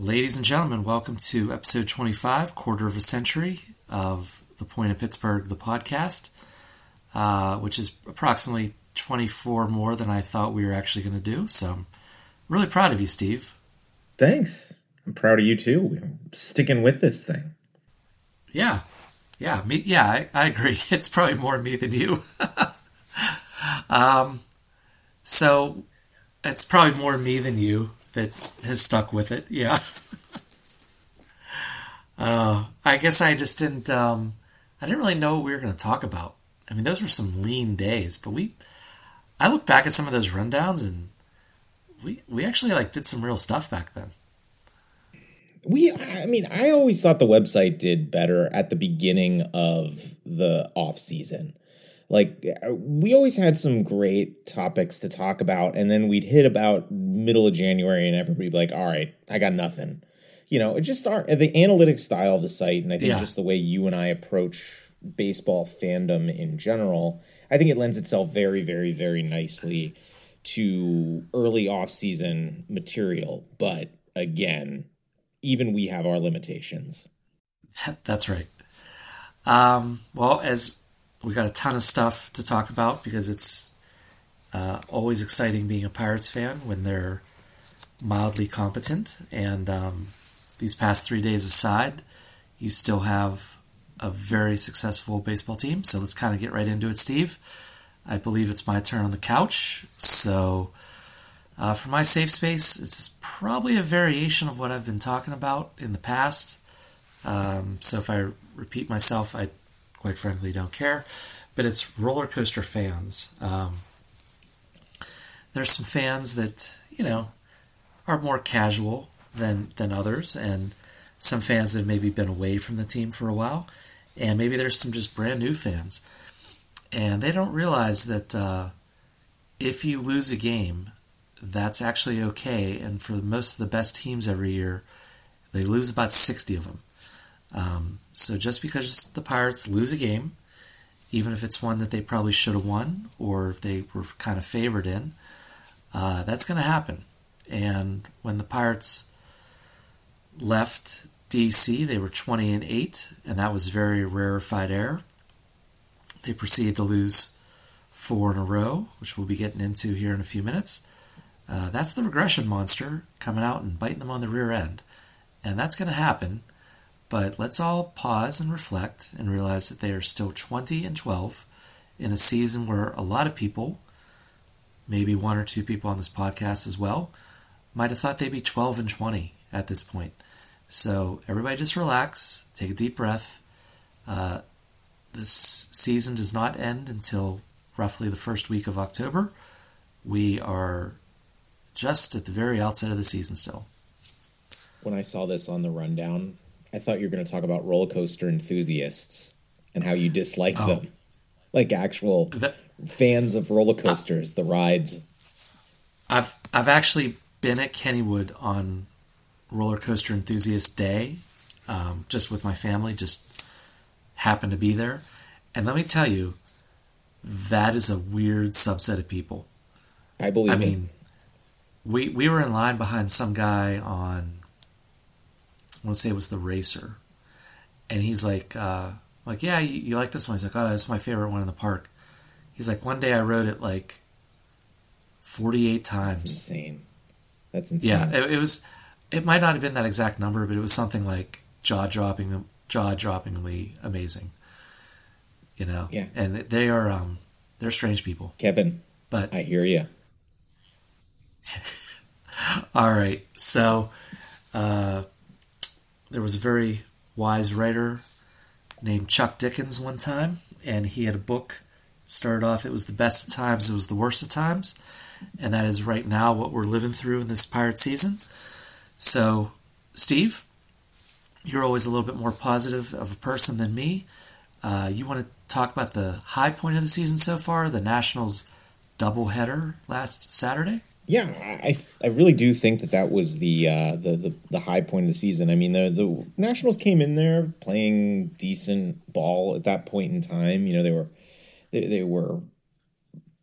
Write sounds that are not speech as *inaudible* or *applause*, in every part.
Ladies and gentlemen, welcome to episode 25, quarter of a century of The Point of Pittsburgh, the podcast, uh, which is approximately 24 more than I thought we were actually going to do. So I'm really proud of you, Steve. Thanks. I'm proud of you too. I'm sticking with this thing. Yeah. Yeah. Me, yeah, I, I agree. *laughs* It's probably more me than you. *laughs* um, so it's probably more me than you that has stuck with it. Yeah. *laughs* uh, I guess I just didn't. Um, I didn't really know what we were going to talk about. I mean, those were some lean days, but we. I look back at some of those rundowns, and we we actually like did some real stuff back then. We, I mean, I always thought the website did better at the beginning of the off season like we always had some great topics to talk about and then we'd hit about middle of january and everybody'd be like all right i got nothing. You know it just our the analytic style of the site and i think yeah. just the way you and i approach baseball fandom in general i think it lends itself very very very nicely to early off-season material. But again even we have our limitations. *laughs* That's right. Um, well as we got a ton of stuff to talk about because it's uh, always exciting being a Pirates fan when they're mildly competent. And um, these past three days aside, you still have a very successful baseball team. So let's kind of get right into it, Steve. I believe it's my turn on the couch. So uh, for my safe space, it's probably a variation of what I've been talking about in the past. Um, so if I repeat myself, I quite frankly don't care. But it's roller coaster fans. Um, there's some fans that you know are more casual than than others, and some fans that have maybe been away from the team for a while, and maybe there's some just brand new fans, and they don't realize that uh, if you lose a game, that's actually okay. And for most of the best teams every year, they lose about sixty of them. Um, so just because the Pirates lose a game, even if it's one that they probably should have won or if they were kind of favored in, uh, that's going to happen. And when the Pirates left DC, they were 20 and 8, and that was very rarefied air. They proceeded to lose four in a row, which we'll be getting into here in a few minutes. Uh, that's the regression monster coming out and biting them on the rear end. And that's going to happen but let's all pause and reflect and realize that they are still 20 and 12 in a season where a lot of people, maybe one or two people on this podcast as well, might have thought they'd be 12 and 20 at this point. So everybody just relax, take a deep breath. Uh, this season does not end until roughly the first week of October. We are just at the very outset of the season still. When I saw this on the rundown, I thought you were going to talk about roller coaster enthusiasts and how you dislike oh. them, like actual that, fans of roller coasters, uh, the rides. I've I've actually been at Kennywood on Roller Coaster Enthusiast Day, um, just with my family. Just happened to be there, and let me tell you, that is a weird subset of people. I believe. I mean, we we were in line behind some guy on I want to say it was the Racer, and he's like, uh, like, yeah, you, you, like this one? He's like, oh, that's my favorite one in the park. He's like, one day I rode it like forty-eight times. That's insane. That's insane. Yeah, it, it was. It might not have been that exact number, but it was something like jaw-dropping, jaw-droppingly amazing. You know. Yeah. And they are, um, they're strange people. Kevin. But I hear you. *laughs* All right, so. Uh, there was a very wise writer named Chuck Dickens one time, and he had a book. Started off, it was the best of times, it was the worst of times, and that is right now what we're living through in this pirate season. So, Steve, you're always a little bit more positive of a person than me. Uh, you want to talk about the high point of the season so far, the Nationals doubleheader last Saturday? Yeah, I I really do think that that was the uh, the, the, the high point of the season. I mean, the the Nationals came in there playing decent ball at that point in time. You know, they were they, they were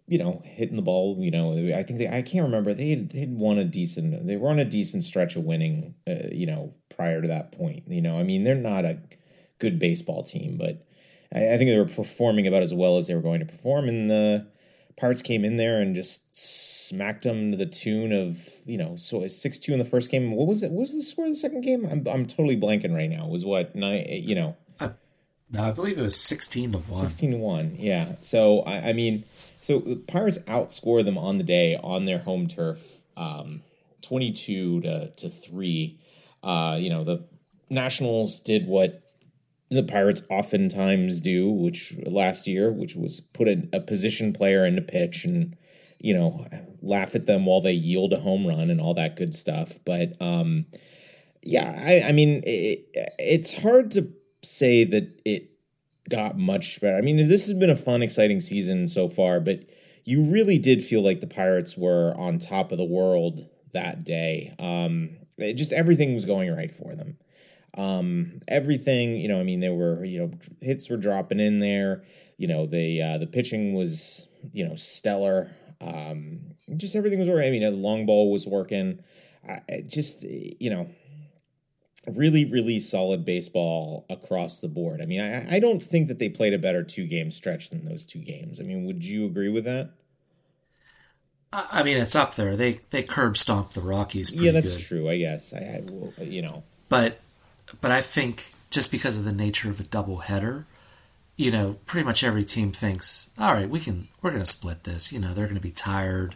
you know, hitting the ball. You know, I think they, I can't remember. They had, they'd won a decent, they were on a decent stretch of winning, uh, you know, prior to that point. You know, I mean, they're not a good baseball team, but I, I think they were performing about as well as they were going to perform. in the Pirates came in there and just smacked them to the tune of, you know, so six two in the first game. What was it? What was the score of the second game? I'm, I'm totally blanking right now. It was what nine? You know, no, I believe it was sixteen to one. Sixteen to one, yeah. So I, I mean, so the Pirates outscore them on the day on their home turf, um, twenty-two to to three. Uh, you know, the Nationals did what the Pirates oftentimes do, which last year, which was put a, a position player in the pitch and you know laugh at them while they yield a home run and all that good stuff. But um, yeah, I, I mean, it, it's hard to say that it got much better. I mean, this has been a fun, exciting season so far, but you really did feel like the Pirates were on top of the world that day. Um, it, just everything was going right for them. Um, everything, you know, I mean, there were, you know, hits were dropping in there. You know, the uh, the pitching was, you know, stellar. Um, just everything was working. I mean, the long ball was working. I, just, you know, really, really solid baseball across the board. I mean, I, I don't think that they played a better two game stretch than those two games. I mean, would you agree with that? I mean, it's up there. They they curb stomped the Rockies. yeah, that's good. true. I guess I, I will, you know, but but I think just because of the nature of a double header, you know, pretty much every team thinks, all right, we can we're going to split this. You know, they're going to be tired.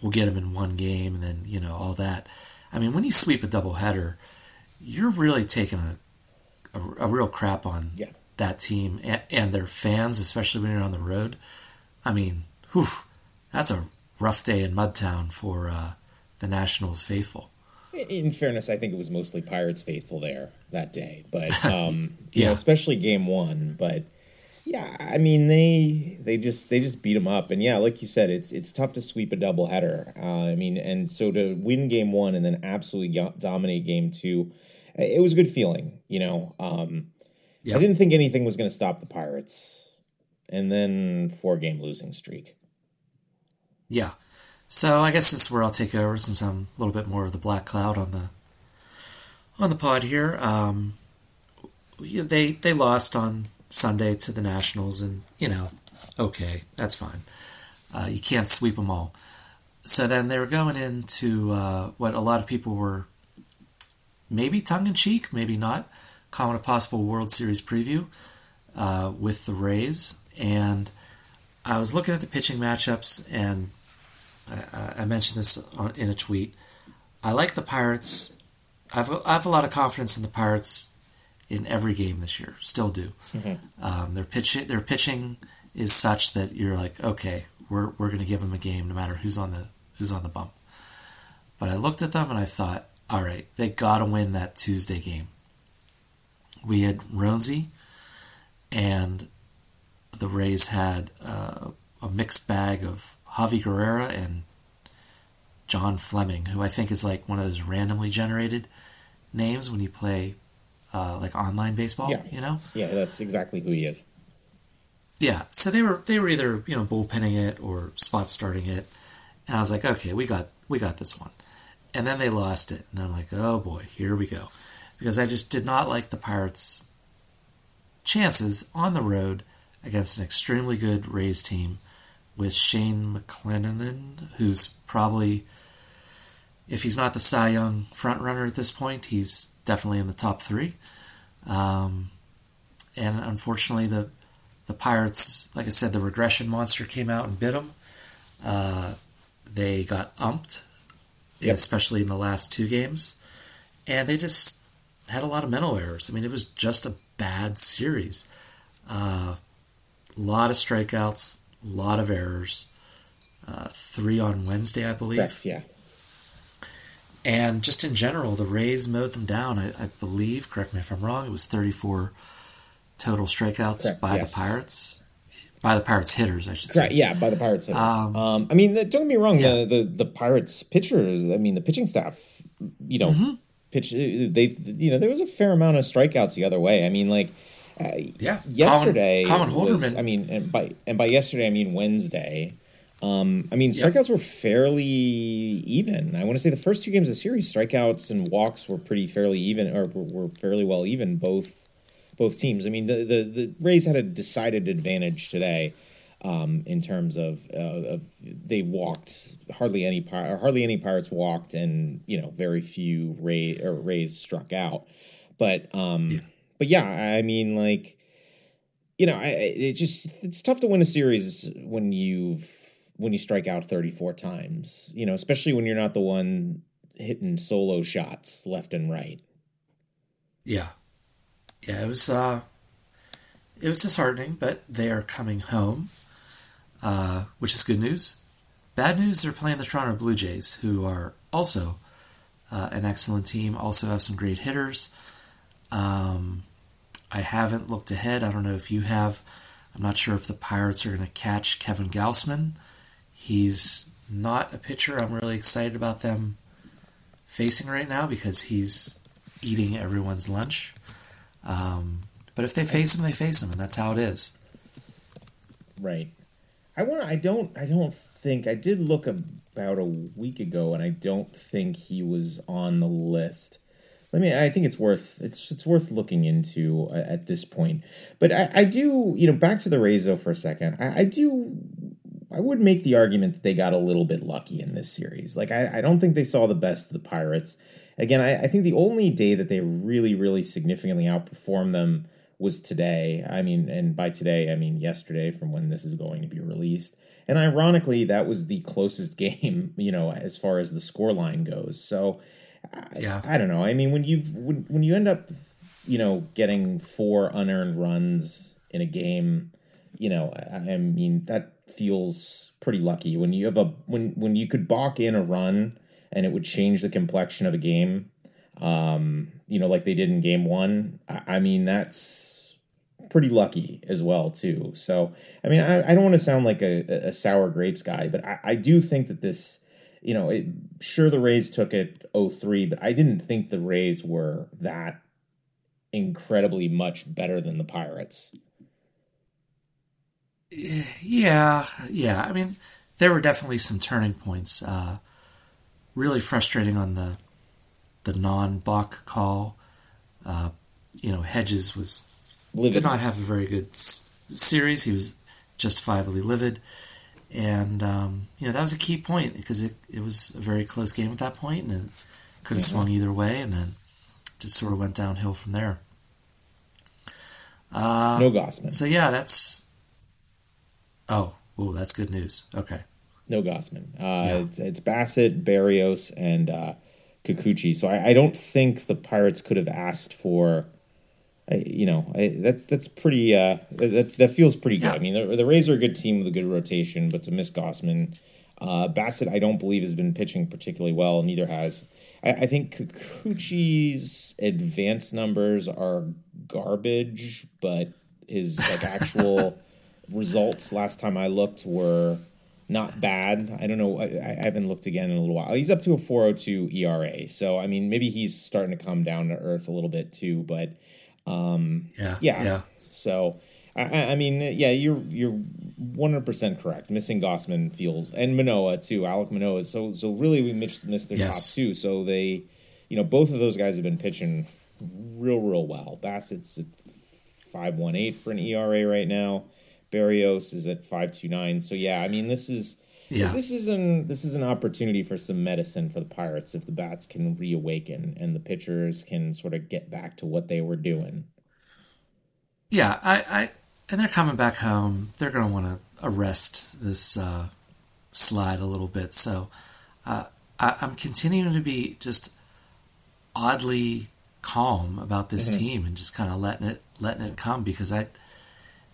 We'll get them in one game, and then you know all that. I mean, when you sweep a double header, you're really taking a, a, a real crap on yeah. that team and, and, their fans, especially when you're on the road. I mean, whew, that's a rough day in Mudtown for uh, the Nationals faithful. In fairness, I think it was mostly Pirates faithful there that day, but *laughs* um, yeah, know, especially Game One. But yeah, I mean they they just they just beat them up, and yeah, like you said, it's it's tough to sweep a doubleheader. Uh, I mean, and so to win Game One and then absolutely dominate Game Two it was a good feeling, you know. Um, yep. I didn't think anything was going to stop the Pirates, and then four game losing streak. Yeah, so I guess this is where I'll take over since I'm a little bit more of the black cloud on the on the pod here. Um, they they lost on Sunday to the Nationals, and you know, okay, that's fine. Uh, you can't sweep them all. So then they were going into uh, what a lot of people were maybe tongue in cheek, maybe not, calling a possible World Series preview uh, with the Rays. And I was looking at the pitching matchups, and I, I mentioned this on, in a tweet. I like the Pirates. I've, I have a lot of confidence in the Pirates in every game this year. Still do. Mm-hmm. Um, their pitching, their pitching is such that you're like, okay, we're we're going to give them a game no matter who's on the who's on the bump. But I looked at them and I thought, all right, they got to win that Tuesday game. We had Roansy, and the Rays had uh, a mixed bag of Javi Guerrera and John Fleming, who I think is like one of those randomly generated names when you play uh, like online baseball. Yeah. you know. Yeah, that's exactly who he is. Yeah, so they were they were either you know bullpenning it or spot starting it, and I was like, okay, we got we got this one and then they lost it, and I'm like, oh boy, here we go, because I just did not like the Pirates' chances on the road against an extremely good Rays team with Shane McClanahan, who's probably, if he's not the Cy Young frontrunner at this point, he's definitely in the top three. Um, and unfortunately, the the Pirates, like I said, the regression monster came out and bit them. Uh, they got umped yep. especially in the last two games. And they just had a lot of mental errors. I mean, it was just a bad series. A uh, lot of strikeouts, a lot of errors. Uh, three on Wednesday, I believe. Correct, yeah. And just in general, the Rays mowed them down. I, I believe, correct me if I'm wrong, it was 34 total strikeouts Correct, by yes. the Pirates by the Pirates hitters, I should say. Yeah, by the Pirates hitters. Um, um, I mean, don't get me wrong. Yeah. The, the the Pirates pitchers. I mean, the pitching staff. You know, mm-hmm. pitch. They you know there was a fair amount of strikeouts the other way. I mean, like. Uh, yeah. Yesterday, Colin, Colin was, I mean, and by and by yesterday I mean Wednesday. Um, I mean, strikeouts yep. were fairly even. I want to say the first two games of the series, strikeouts and walks were pretty fairly even, or were fairly well even. Both both teams. I mean, the the, the Rays had a decided advantage today um, in terms of, uh, of they walked hardly any or hardly any Pirates walked, and you know very few Ray or Rays struck out. But um, yeah. But yeah, I mean like you know, I, it just it's tough to win a series when you've when you strike out 34 times, you know, especially when you're not the one hitting solo shots left and right. Yeah. Yeah, it was uh it was disheartening, but they are coming home. Uh, which is good news. Bad news, they're playing the Toronto Blue Jays, who are also uh, an excellent team, also have some great hitters. Um, I haven't looked ahead. I don't know if you have. I'm not sure if the Pirates are going to catch Kevin Gausman. He's not a pitcher I'm really excited about them facing right now because he's eating everyone's lunch. Um, but if they face him, they face him, and that's how it is. Right. I want. I don't. I don't think I did look about a week ago, and I don't think he was on the list. Let me. I think it's worth. It's it's worth looking into uh, at this point. But I, I do. You know, back to the Rays though for a second. I, I do I would make the argument that they got a little bit lucky in this series. Like, I, I don't think they saw the best of the Pirates. Again, I, I, think the only day that they really, really significantly outperformed them was today. I mean, and by today, I mean yesterday from when this is going to be released. And ironically, that was the closest *laughs* game, you know, as far as the score line goes. So, yeah. I, I don't know. I mean, when you've when, when you end up, you know, getting four unearned runs in a game, you know, I, I mean that feels pretty lucky when you have a when when you could balk in a run and it would change the complexion of a game. Um, you know, like they did in game one. I, I mean, that's pretty lucky as well too. So, I mean, I, I don't want to sound like a, a, sour grapes guy, but I, I do think that this, you know, it, sure the Rays took it 03, but I didn't think the Rays were that incredibly much better than the Pirates. Yeah, yeah. I mean, there were definitely some turning points. Uh, really frustrating on the the non balk call. Uh, you know, Hedges was livid. did not have a very good s- series. He was justifiably livid, and um, you know that was a key point because it it was a very close game at that point, and it could have mm-hmm. swung either way, and then just sort of went downhill from there. Uh, no Gausman. So yeah, that's Oh, oh, that's good news. Okay. No Gausman. Uh, yeah. it's, it's Bassitt, Berrios, and uh, Kikuchi. So I, I, don't think the Pirates could have asked for. Uh, you know, I, that's that's pretty. Uh, that that feels pretty good. Yeah. I mean, the, the Rays are a good team with a good rotation, but to miss Gausman, uh, Bassitt, I don't believe has been pitching particularly well. Neither has. I, I think Kikuchi's advanced numbers are garbage, but his like actual *laughs* results last time I looked were not bad. I don't know. I, I, haven't looked again in a little while. He's up to a 402 ERA. So, I mean, maybe he's starting to come down to earth a little bit too. But um, yeah, yeah. yeah. So, I, I, mean, yeah, you're you're 100% correct. Missing Gausman feels, and Manoah too, Alek Manoah. So, so really, we missed, missed their yes. top two. So, they, you know, both of those guys have been pitching real, real well. Bassitt's at 518 for an ERA right now. Berrios is at five two nine. So yeah, I mean this is yeah. this is an this is an opportunity for some medicine for the Pirates if the bats can reawaken and the pitchers can sort of get back to what they were doing. Yeah, I, I and they're coming back home. They're going to want to arrest this uh, slide a little bit. So uh, I, am continuing to be just oddly calm about this mm-hmm. team and just kind of letting it letting it come because I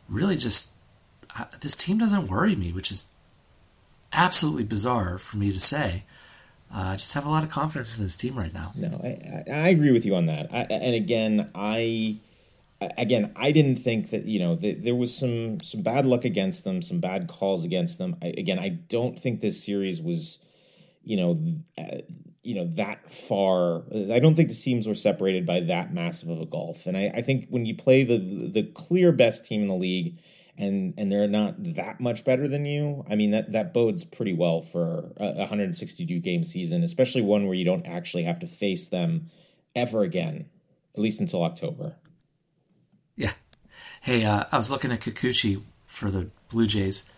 really just this team doesn't worry me, which is absolutely bizarre for me to say. Uh, I just have a lot of confidence in this team right now. No, I, I agree with you on that. I, and again, I again I didn't think that you know there was some some bad luck against them, some bad calls against them. I, again, I don't think this series was you know uh, you know that far. I don't think the teams were separated by that massive of a gulf. And I, I think when you play the the clear best team in the league and and they're not that much better than you, I mean that that bodes pretty well for a 162 game season, especially one where you don't actually have to face them ever again, at least until October. Yeah. Hey, uh, I was looking at Kikuchi for the Blue Jays.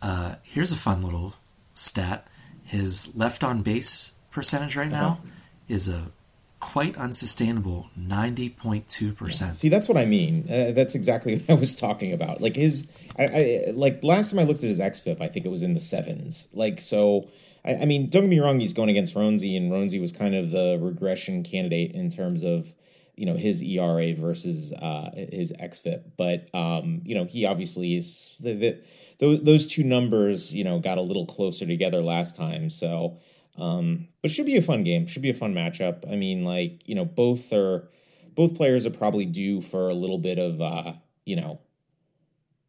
Uh, here's a fun little stat. His left on base percentage right now uh-huh. is a quite unsustainable 90.2%. See, that's what I mean. Uh, that's exactly *laughs* what I was talking about. Like his I, I, like last time I looked at his xFIP, I think it was in the sevens. Like so I, I mean, don't get me wrong, he's going against Roansy and Roansy was kind of the regression candidate in terms of you know his ERA versus uh, his xFIP, but um, you know he obviously is the, the, those those two numbers you know got a little closer together last time, so um, but should be a fun game. Should be a fun matchup. I mean, like you know, both are both players are probably due for a little bit of uh, you know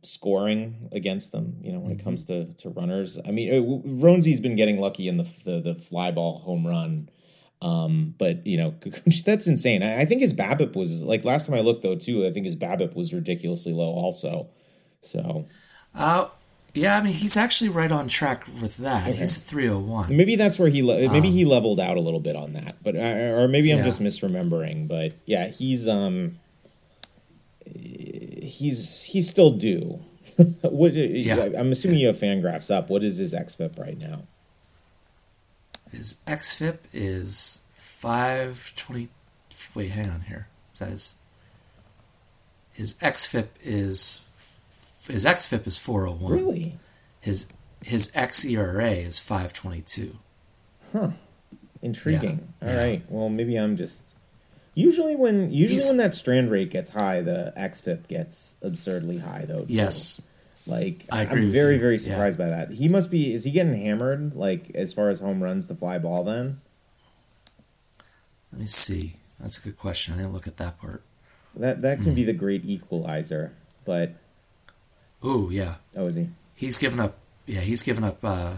scoring against them. You know, when mm-hmm. it comes to to runners. I mean, uh, Roansy's been getting lucky in the the, the fly ball home run. Um, but you know, *laughs* that's insane. I, I think his BABIP was like last time I looked though too. I think his BABIP was ridiculously low also. So, uh, yeah, I mean he's actually right on track with that. Okay. He's three hundred one. Maybe that's where he le- maybe um, he leveled out a little bit on that, but uh, or maybe I'm yeah. just misremembering. But yeah, he's um he's he's still due. *laughs* what? Yeah. I'm assuming you have Fangraphs up. What is his xFIP right now? His xFIP is five twenty. Wait, hang on here. Is that his? His xFIP is his xFIP is 401. Really? His his xERA is 522. Huh. Intriguing. Yeah. All yeah. right. Well, maybe I'm just usually when usually He's, when that strand rate gets high, the xFIP gets absurdly high though. Too. Yes. Like I am very very surprised yeah. by that. He must be is he getting hammered like as far as home runs to fly ball then? Let me see. That's a good question. I didn't look at that part. That that can mm. be the great equalizer, but Ooh, yeah. Oh, is he? He's given up. Yeah, he's given up uh,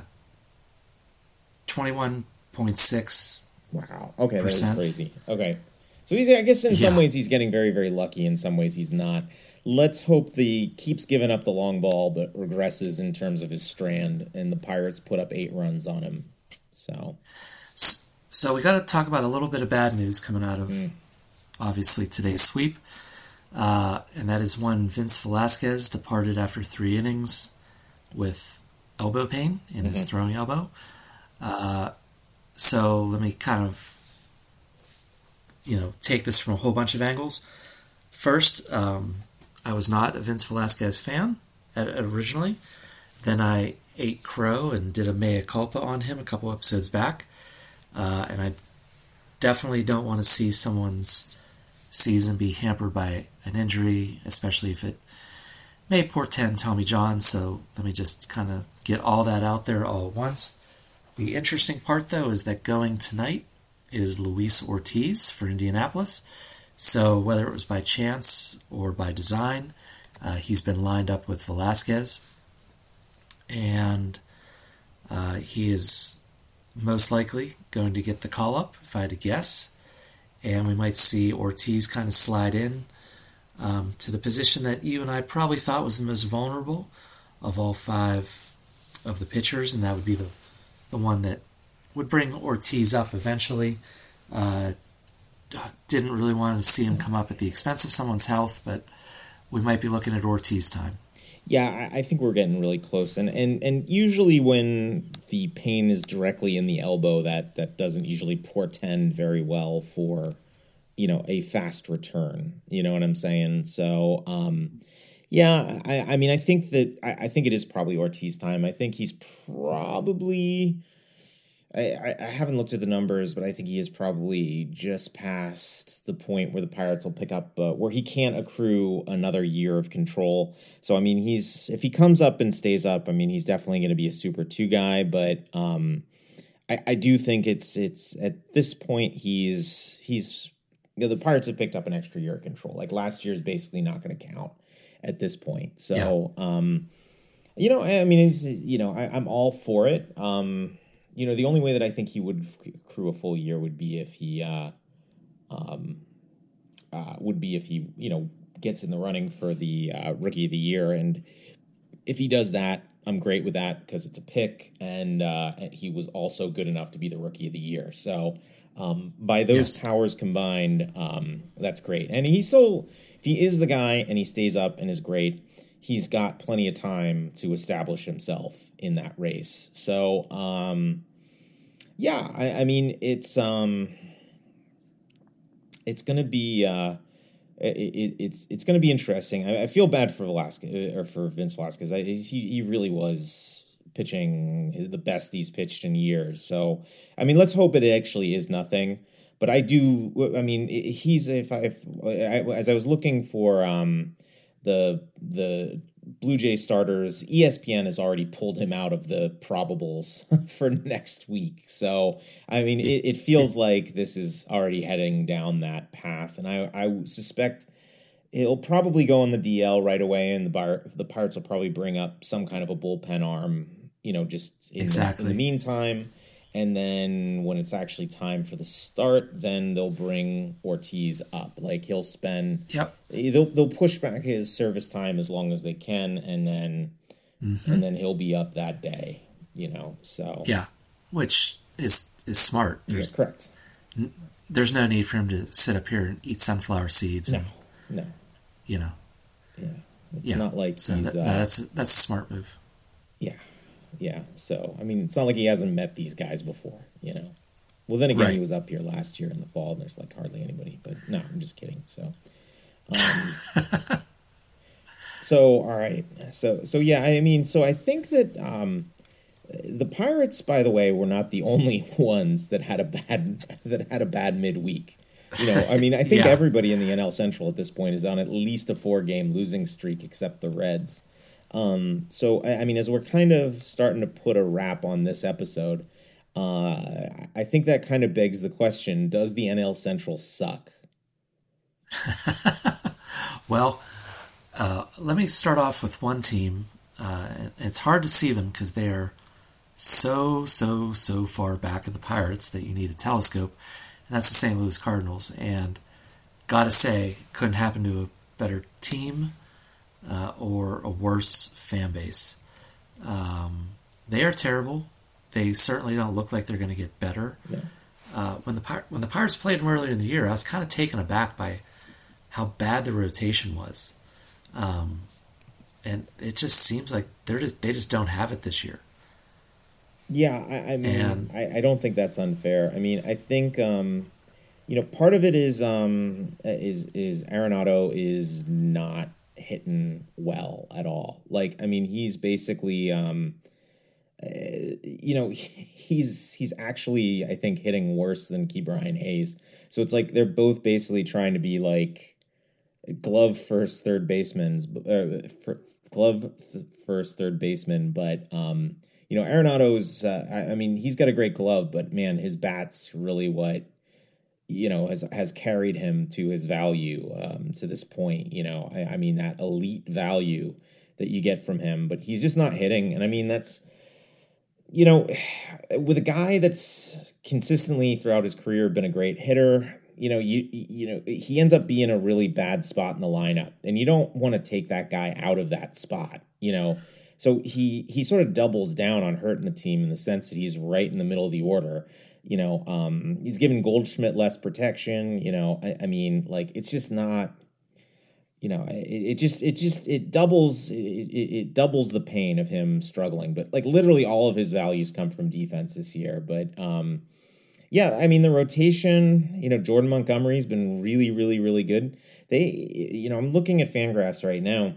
twenty-one point six. Wow. Okay, that's crazy. Okay, so he's. I guess in yeah. some ways he's getting very, very lucky. In some ways he's not. Let's hope the keeps giving up the long ball, but regresses in terms of his strand, and the Pirates put up eight runs on him. So, so we got to talk about a little bit of bad news coming out of mm. obviously today's sweep. Uh, and that is when Vince Velasquez departed after three innings with elbow pain in mm-hmm. his throwing elbow. Uh, so let me kind of, you know, take this from a whole bunch of angles. First, um, I was not a Vince Velasquez fan at, originally. Then I ate crow and did a mea culpa on him a couple episodes back. Uh, and I definitely don't want to see someone's season be hampered by an injury, especially if it may portend Tommy John. So let me just kind of get all that out there all at once. The interesting part, though, is that going tonight is Luis Ortiz for Indianapolis. So whether it was by chance or by design, uh, he's been lined up with Velasquez, and uh, he is most likely going to get the call up, if I had to guess and we might see Ortiz kind of slide in um, to the position that you and I probably thought was the most vulnerable of all five of the pitchers, and that would be the the one that would bring Ortiz up eventually. Uh, didn't really want to see him come up at the expense of someone's health, but we might be looking at Ortiz time. Yeah, I think we're getting really close, and and and usually when the pain is directly in the elbow, that that doesn't usually portend very well for you know a fast return. You know what I'm saying? So, um, yeah, I, I mean, I think that I, I think it is probably Ortiz time. I think he's probably I, I haven't looked at the numbers, but I think he is probably just past the point where the Pirates will pick up, uh, where he can't accrue another year of control. So I mean, he's if he comes up and stays up, I mean, he's definitely going to be a super two guy. But um, I, I do think it's it's at this point he's he's you know, the Pirates have picked up an extra year of control. Like last year is basically not going to count at this point. So yeah. um, you know, I mean, it's, you know, I, I'm all for it. Um, you know, the only way that I think he would accrue a full year would be if he, uh, um, uh, would be if he, you know, gets in the running for the uh, rookie of the year. And if he does that, I'm great with that because it's a pick, and, uh, and he was also good enough to be the rookie of the year. So um, by those yes. powers combined, um, that's great. And he still, if he is the guy and he stays up and is great, he's got plenty of time to establish himself in that race. So, um, yeah, I, I, mean, it's um, it's going to be uh, it, it's it's going to be interesting. I, I, feel bad for Velasquez or for Vince Velasquez. I, he he really was pitching the best he's pitched in years. So, I mean, let's hope it actually is nothing. But I do. I mean, he's if I if, as I was looking for um the the Blue Jay starters, ESPN has already pulled him out of the probables *laughs* for next week. So, I mean, it, it, feels like this is already heading down that path. And I, I suspect he'll probably go on the DL right away, and the, bar, the Pirates will probably bring up some kind of a bullpen arm, you know, just in, exactly. the, in the meantime and then when it's actually time for the start, then they'll bring Ortiz up. Like he'll spend, yep, they'll they'll push back his service time as long as they can, and then mm-hmm. and then he'll be up that day. You know, so yeah, which is is smart. There's, yeah, correct. N- there's no need for him to sit up here and eat sunflower seeds. No, and, no, you know, yeah, it's yeah. not like so that, uh, that's that's a smart move. Yeah, yeah. So I mean, it's not like he hasn't met these guys before, you know. Well, then again, right. he was up here last year in the fall, and there's like hardly anybody. But no, I'm just kidding. So, um, *laughs* so all right. So so yeah, I mean, so I think that um, the Pirates, by the way, were not the only *laughs* ones that had a bad that had a bad midweek. You know, I mean, I *laughs* think yeah. everybody in the NL Central at this point is on at least a four game losing streak, except the Reds. Um, so, I, I, mean, as we're kind of starting to put a wrap on this episode, uh, I think that kind of begs the question Does the NL Central suck? *laughs* well, uh, let me start off with one team. Uh, it's hard to see them because they're so, so, so far back of the Pirates that you need a telescope, and that's the St. Louis Cardinals. And gotta say, couldn't happen to a better team uh, or a worse fan base. Um, they are terrible. They certainly don't look like they're going to get better. Yeah. Uh, when the when the Pirates played them earlier in the year, I was kind of taken aback by how bad the rotation was, um, and it just seems like they're just they just don't have it this year. Yeah, I, I mean, and, I, I, don't think that's unfair. I mean, I think um, you know part of it is um, is is Arenado is not hitting well at all. Like, I mean, he's basically, um, uh, you know, *laughs* he's he's actually, I think, hitting worse than Ke'Bryan Hayes. So it's like they're both basically trying to be like glove first third basemen, uh, for, glove th- first third baseman, but um, you know, Arenado's. Uh, I, I mean, he's got a great glove, but man, his bat's really what you know has has carried him to his value um, to this point. You know, I, I, mean that elite value that you get from him, but he's just not hitting. And I mean that's you know, *sighs* with a guy that's consistently throughout his career been a great hitter. You know, you you know he ends up being a really bad spot in the lineup, and you don't want to take that guy out of that spot. You know, so he he sort of doubles down on hurting the team in the sense that he's right in the middle of the order you know, um, he's giving Goldschmidt less protection. You know, I, I mean, like it's just not. You know, it, it just it just it doubles it, it, doubles the pain of him struggling. But like literally all of his values come from defense this year. But um, yeah, I mean the rotation. You know, Jordan Montgomery's been really, really, really good. They, you know, I'm looking at Fangraphs right now.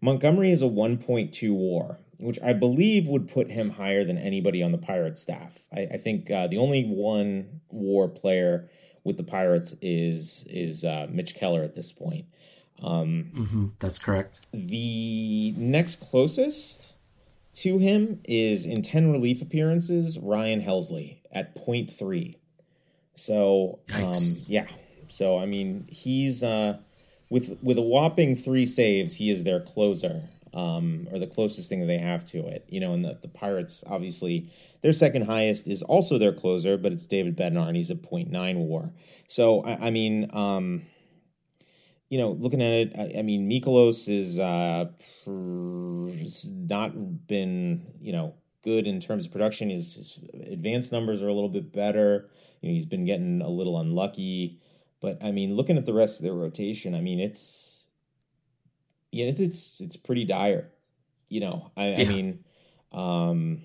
Montgomery is a 1.2 WAR which I believe would put him higher than anybody on the Pirates staff. I, I think uh, the only one WAR player with the Pirates is is uh, Mitch Keller at this point. Um, mm-hmm, that's correct. The next closest to him is in ten relief appearances, Ryan Helsley at three. So um, yeah, so I mean he's uh, with with a whopping three saves, he is their closer um, or the closest thing that they have to it. You know, and the, the Pirates, obviously, their second highest is also their closer, but it's David Bednar, and he's a 0.9 war. So, I, I mean, um, you know, looking at it, I, I mean, Mikolas is uh, not been, you know, good in terms of production. His, his advanced numbers are a little bit better. You know, he's been getting a little unlucky. But I mean, looking at the rest of their rotation, I mean, it's yeah, it's it's, it's pretty dire. You know, I, yeah. I mean, um,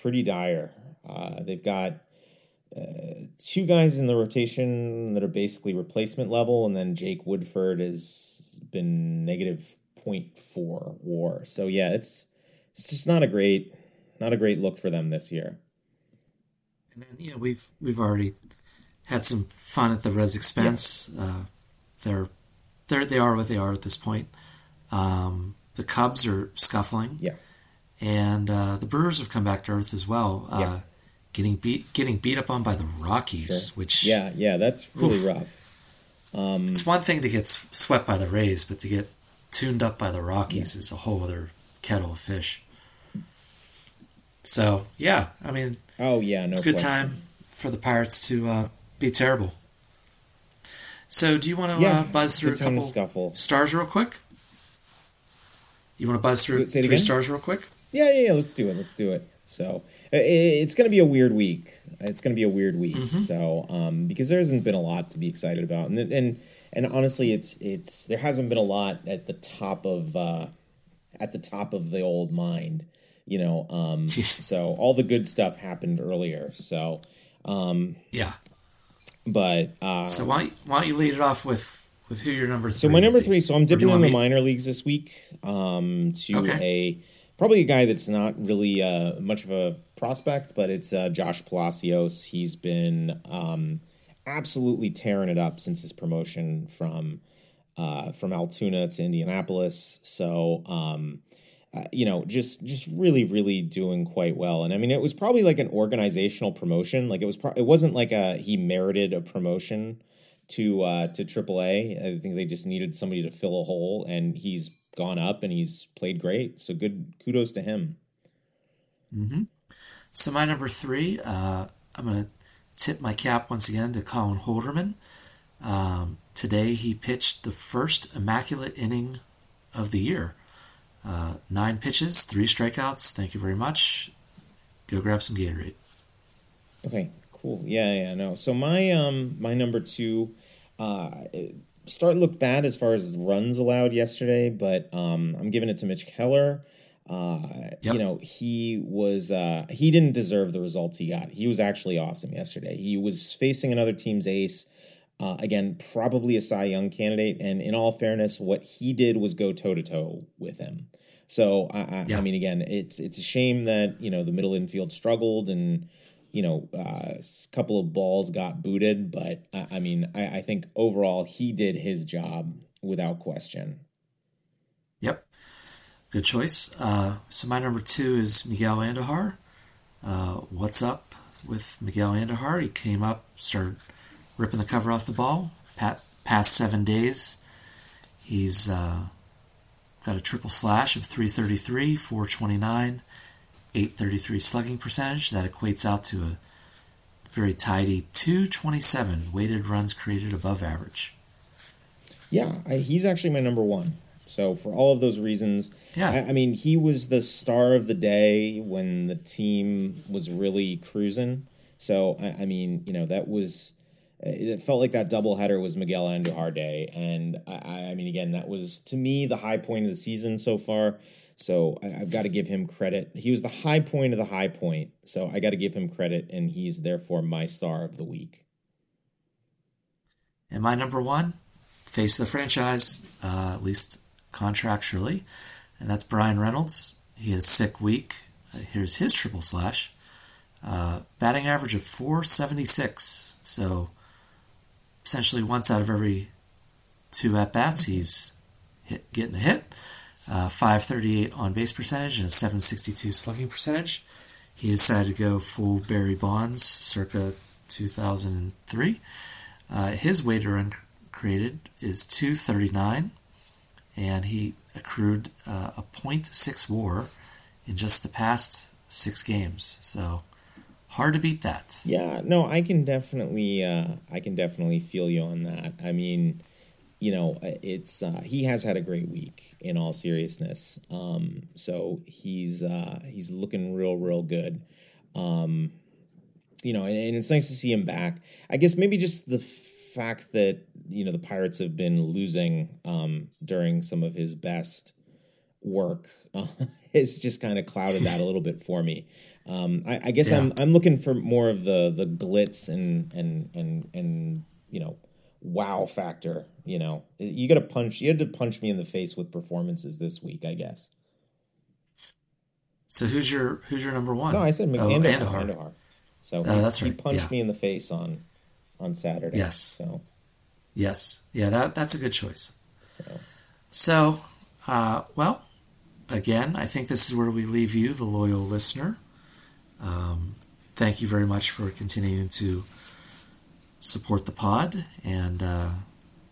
pretty dire. Uh, they've got uh, two guys in the rotation that are basically replacement level, and then Jake Woodford has been negative 0.4 WAR. So yeah, it's it's just not a great not a great look for them this year. And then you know we've we've already had some fun at the Reds' expense. Yeah. Uh, they're they're they are what they are at this point. Um, the Cubs are scuffling. Yeah. And uh, the Brewers have come back to earth as well. Uh, yeah. Getting beat getting beat up on by the Rockies, sure. which yeah yeah that's really oof. rough. Um, it's one thing to get swept by the Rays, but to get tuned up by the Rockies yeah. is a whole other kettle of fish. So yeah, I mean, oh yeah, no it's a good question. time for the Pirates to uh, be terrible. So, do you want to yeah, uh, buzz through a couple scuffle. stars real quick? You want to buzz through three again? stars real quick? Yeah, yeah, yeah. Let's do it. Let's do it. So, it's going to be a weird week. It's going to be a weird week. Mm-hmm. So, um, because there hasn't been a lot to be excited about, and and and honestly, it's it's there hasn't been a lot at the top of uh, at the top of the old mind. You know, um, *laughs* so all the good stuff happened earlier. So, um, yeah, but uh, so why why don't you lead it off with with who your number three? So my number three. So I'm dipping in the minor leagues this week um, to okay. a probably a guy that's not really uh, much of a prospect, but it's uh, Josh Palacios. He's been um, absolutely tearing it up since his promotion from uh, from Altoona to Indianapolis. So um, uh, you know, just just really, really doing quite well. And I mean, it was probably like an organizational promotion. Like it was, pro- it wasn't like a he merited a promotion to uh, to AAA. I think they just needed somebody to fill a hole, and he's gone up and he's played great. So good, kudos to him. Mm-hmm. So my number three, uh, I'm gonna tip my cap once again to Colin Holderman. Um, today he pitched the first immaculate inning of the year. Uh, nine pitches, three strikeouts. Thank you very much. Go grab some Gatorade. Okay, cool. Yeah, yeah, no. So my um my number two, uh, start looked bad as far as runs allowed yesterday, but um I'm giving it to Mitch Keller. Uh, yep. you know, he was uh he didn't deserve the results he got. He was actually awesome yesterday. He was facing another team's ace. Uh, again, probably a Cy Young candidate. And in all fairness, what he did was go toe to toe with him. So I, I, yeah. I, mean, again, it's it's a shame that you know the middle infield struggled and you know uh, a couple of balls got booted, but I, I mean, I, think overall he did his job without question. Yep, good choice. Uh, so my number two is Miguel Andujar. Uh, what's up with Miguel Andujar? He came up, started ripping the cover off the ball. Pat, past seven days, he's uh, got a triple slash of 333, 429, 833 slugging percentage. That equates out to a very tidy 227 weighted runs created above average. Yeah, I, he's actually my number one. So for all of those reasons, yeah, I, I, mean, he was the star of the day when the team was really cruising. So I, I mean, you know, that was it felt like that doubleheader was Miguel Andujar day, and I, I, mean, again, that was to me the high point of the season so far. So I, have got to give him credit. He was the high point of the high point, so I got to give him credit, and he's therefore my star of the week. And my number one, face of the franchise, uh, at least contractually, and that's Bryan Reynolds. He had a sick week. Uh, here's his triple slash. Uh, batting average of 476. So essentially once out of every two at bats, he's hit, getting a hit. Uh, 538 on base percentage and a 762 slugging percentage. He decided to go full Barry Bonds circa 2003. Uh, his weighted run created is 239, and he accrued uh, a 0.6 WAR in just the past six games. So hard to beat that. Yeah, no, I can definitely, uh, I can definitely feel you on that. I mean, you know, it's uh, he has had a great week in all seriousness. Um, so he's uh, he's looking real, real good. Um, you know, and, and, it's nice to see him back. I guess maybe just the fact that you know the Pirates have been losing um, during some of his best work *laughs* uh, it's just kind of clouded that a little bit for me. Um, I, I, guess yeah. I'm I'm looking for more of the the glitz and and and and you know wow factor. You know, you got to punch. You had to punch me in the face with performances this week. I guess. So who's your who's your number one? No, I said McAndahar. Oh, So he, that's right. He punched yeah. me in the face on on Saturday. Yes. So. Yes. Yeah. That that's a good choice. So. So, uh, well, again, I think this is where we leave you, the loyal listener. Um, thank you very much for continuing to support the pod, and uh,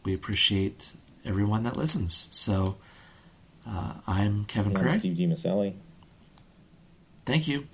we appreciate everyone that listens. So uh, I'm Kevin and Craig. Steve G. Thank you.